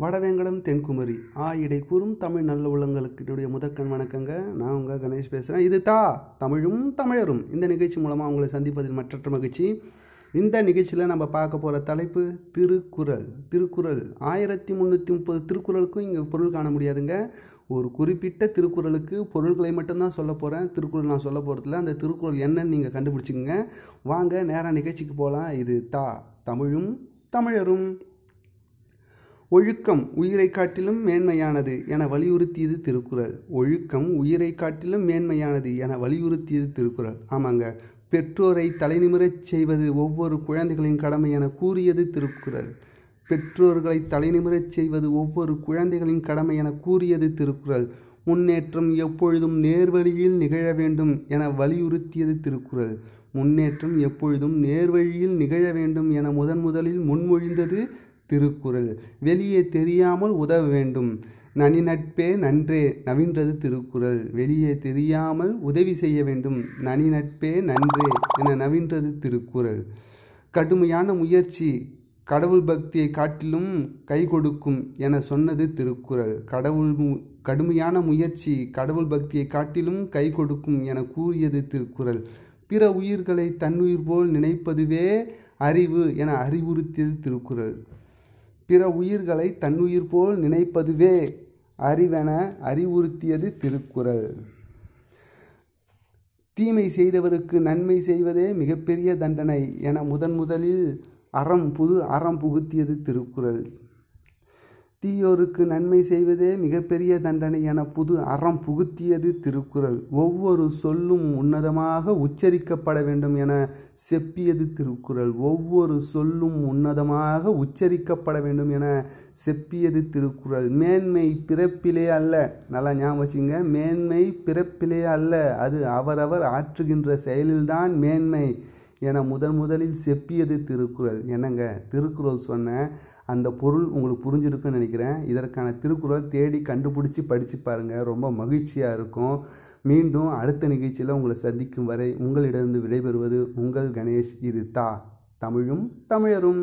வடவேங்கடம் தென்குமரி. ஆ இடை கூறும் தமிழ் நல்ல உள்ளங்களுக்கு என்னுடைய முதற்கண் வணக்கங்க. நான் உங்கள் கணேஷ் பேசுகிறேன் இது தா தமிழும் தமிழரும். இந்த நிகழ்ச்சி மூலமாக உங்களை சந்திப்பதில் மற்றற்ற மகிழ்ச்சி. இந்த நிகழ்ச்சியில் நம்ம பார்க்க போகிற தலைப்பு திருக்குறள். திருக்குறள். ஆயிரத்தி முந்நூற்றி முப்பது திருக்குறளுக்கும் இங்கே பொருள் காண முடியாதுங்க. ஒரு குறிப்பிட்ட திருக்குறளுக்கு பொருள்களை மட்டும்தான் சொல்ல போகிறேன் திருக்குறள் நான் சொல்ல போகிறதுல அந்த திருக்குறள் என்னன்னு நீங்கள் கண்டுபிடிச்சிக்கங்க. வாங்க நேராக நிகழ்ச்சிக்கு போகலாம் இது தா தமிழும் தமிழரும். ஒழுக்கம் உயிரை காட்டிலும் மேன்மையானது என வலியுறுத்தியது திருக்குறள். ஒழுக்கம் உயிரை காட்டிலும் மேன்மையானது என வலியுறுத்தியது திருக்குறள். ஆமாங்க. பெற்றோரை தலைநிமிரச் செய்வது ஒவ்வொரு குழந்தைகளின் கடமை என கூறியது திருக்குறள். பெற்றோர்களை தலைநிமிரச் செய்வது ஒவ்வொரு குழந்தைகளின் கடமை என கூறியது திருக்குறள். முன்னேற்றம் எப்பொழுதும் நேர்வழியில் நிகழ வேண்டும் என வலியுறுத்தியது திருக்குறள். முன்னேற்றம் எப்பொழுதும் நேர்வழியில் நிகழ வேண்டும் என முதன் முதலில் முன்மொழிந்தது திருக்குறள். வெளியே தெரியாமல் உதவ வேண்டும். நனி நட்பே நன்றே நவின்றது திருக்குறள். வெளியே தெரியாமல் உதவி செய்ய வேண்டும். நனி நட்பே நன்றே என நவின்றது திருக்குறள். கடுமையான முயற்சி கடவுள் பக்தியை காட்டிலும் கை கொடுக்கும் என சொன்னது திருக்குறள். கடவுள் மு கடுமையான முயற்சி கடவுள் பக்தியை காட்டிலும் கை கொடுக்கும் என கூறியது திருக்குறள். பிற உயிர்களை தன்னுயிர் போல் நினைப்பதுவே அறிவு என அறிவுறுத்தியது திருக்குறள். பிற உயிர்களை தன்னுயிர் போல் நினைப்பதுவே அறிவென அறிவுறுத்தியது திருக்குறள். தீமை செய்தவருக்கு நன்மை செய்வதே மிகப்பெரிய தண்டனை என முதன் முதலில் அறம் புது அறம் புகுத்தியது திருக்குறள். தீயோருக்கு நன்மை செய்வதே மிகப்பெரிய தண்டனை என புது அறம் புகுத்தியது திருக்குறள். ஒவ்வொரு சொல்லும் உன்னதமாக உச்சரிக்கப்பட வேண்டும் என செப்பியது திருக்குறள். ஒவ்வொரு சொல்லும் உன்னதமாக உச்சரிக்கப்பட வேண்டும் என செப்பியது திருக்குறள். மேன்மை பிறப்பிலே அல்ல. நல்லா ஞாபகம் வச்சுங்க. மேன்மை பிறப்பிலே அல்ல. அது அவரவர் ஆற்றுகின்ற செயலில்தான் மேன்மை என முதன் முதலில் செப்பியது திருக்குறள். என்னங்க? திருக்குறள் சொன்ன அந்த பொருள் உங்களுக்கு புரிஞ்சிருக்குன்னு நினைக்கிறேன். இதற்கான திருக்குறள் தேடி கண்டுபிடிச்சி படித்து பாருங்கள் ரொம்ப மகிழ்ச்சியாக இருக்கும். மீண்டும் அடுத்த நிகழ்ச்சியில் உங்களை சந்திக்கும் வரை உங்களிடமிருந்து விடைபெறுவது உங்கள் கணேஷ். இது தா. தமிழும் தமிழரும்.